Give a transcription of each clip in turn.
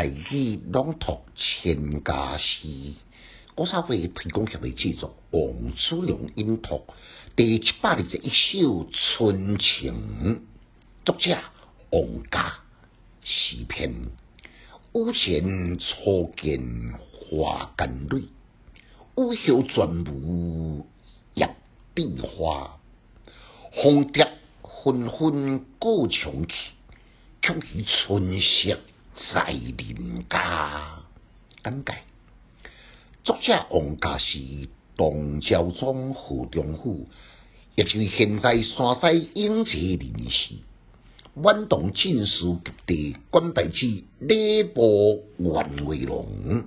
大语朗读千家诗，古社会推广协会制作王祖良音读第七百二十一首《春情》，作者王家诗篇。屋前初见花间蕊，屋后全无叶地花。蜂蝶纷纷过墙去，却是春色。在林家，简介。作者王家是东朝庄贺中府，也就是现在山西永济人士。晚唐进士及第官拜之礼部员外郎。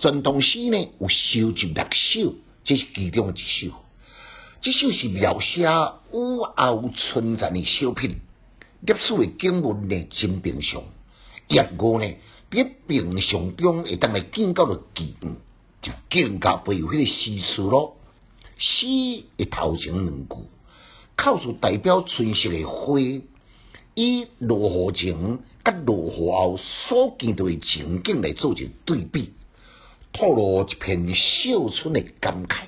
传统诗呢有收集六首，这是其中一首。这首是描写午后春残的小品，历史的经文呢真平常。叶五呢，比平常中会当来见到了奇遇，就更加背有迄个诗词咯。诗的头前两句，靠住代表春色的花，以落雨前甲落雨后所见到的情景来做一对比，透露一片小春的感慨。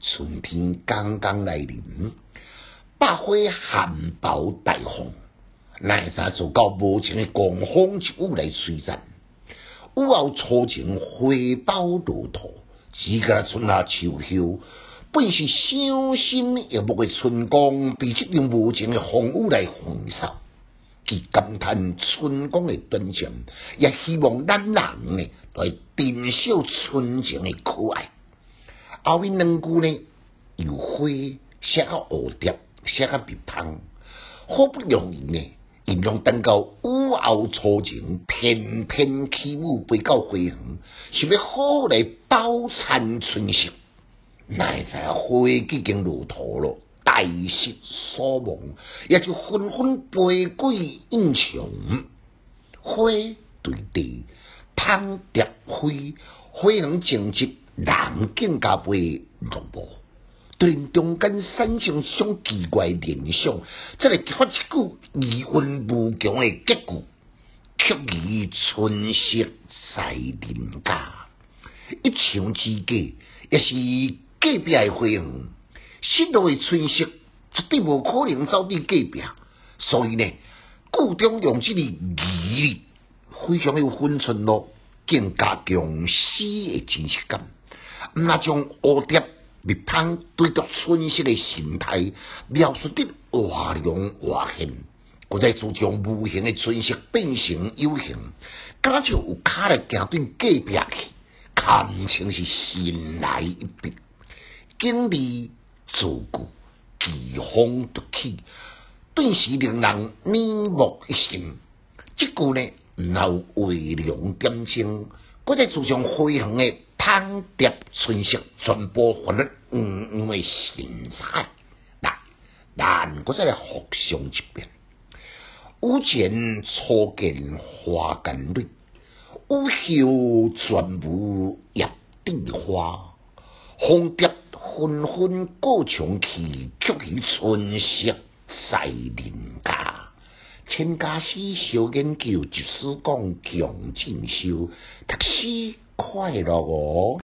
春天刚刚来临，百花含苞待放。奈啥做到无情的狂风一雾来摧残？午后初晴，花苞落土，只个春夏秋秋，本是伤心又木的春光，被这种无情的风雨来横扫。既感叹春光的短暂，也希望咱人呢来珍惜春情的可爱。后面两句呢，有花写个蝴蝶，写个蜜芳，好不容易呢。形容等到午后初晴，翩翩起舞，飞到花园，想要好来饱餐春色。奈知花已经落土了，大失所望，也就纷纷飞归应场。花对地，芳蝶飞，花园静寂，人更加被落寞。对中间产生种奇怪联想，再来发一句疑问无穷的结句，曲于春色在人家，一墙之隔，也是隔壁的花园，失落的春色绝对无可能走伫隔壁，所以呢，故中用这个疑，非常有分寸咯，更加强诗的真实感，那种蝴蝶。蜜芳对着春色的形态描述得画龙画现，我在主将无形的春色变成有形，敢就有卡来行对隔壁去，堪称是神来一笔，经历自古，奇风独起，顿时令人面目一新。这句呢，有微凉点睛，我在主将飞行的。芳蝶春色，传播欢乐，嗯因为神采。来，咱搁再来复诵一遍。屋前初见花间蕊，屋后全无叶地花。红蝶纷纷过墙去，却是春色在人家。请家诗小研究，一书讲强进修，读书。快乐哦。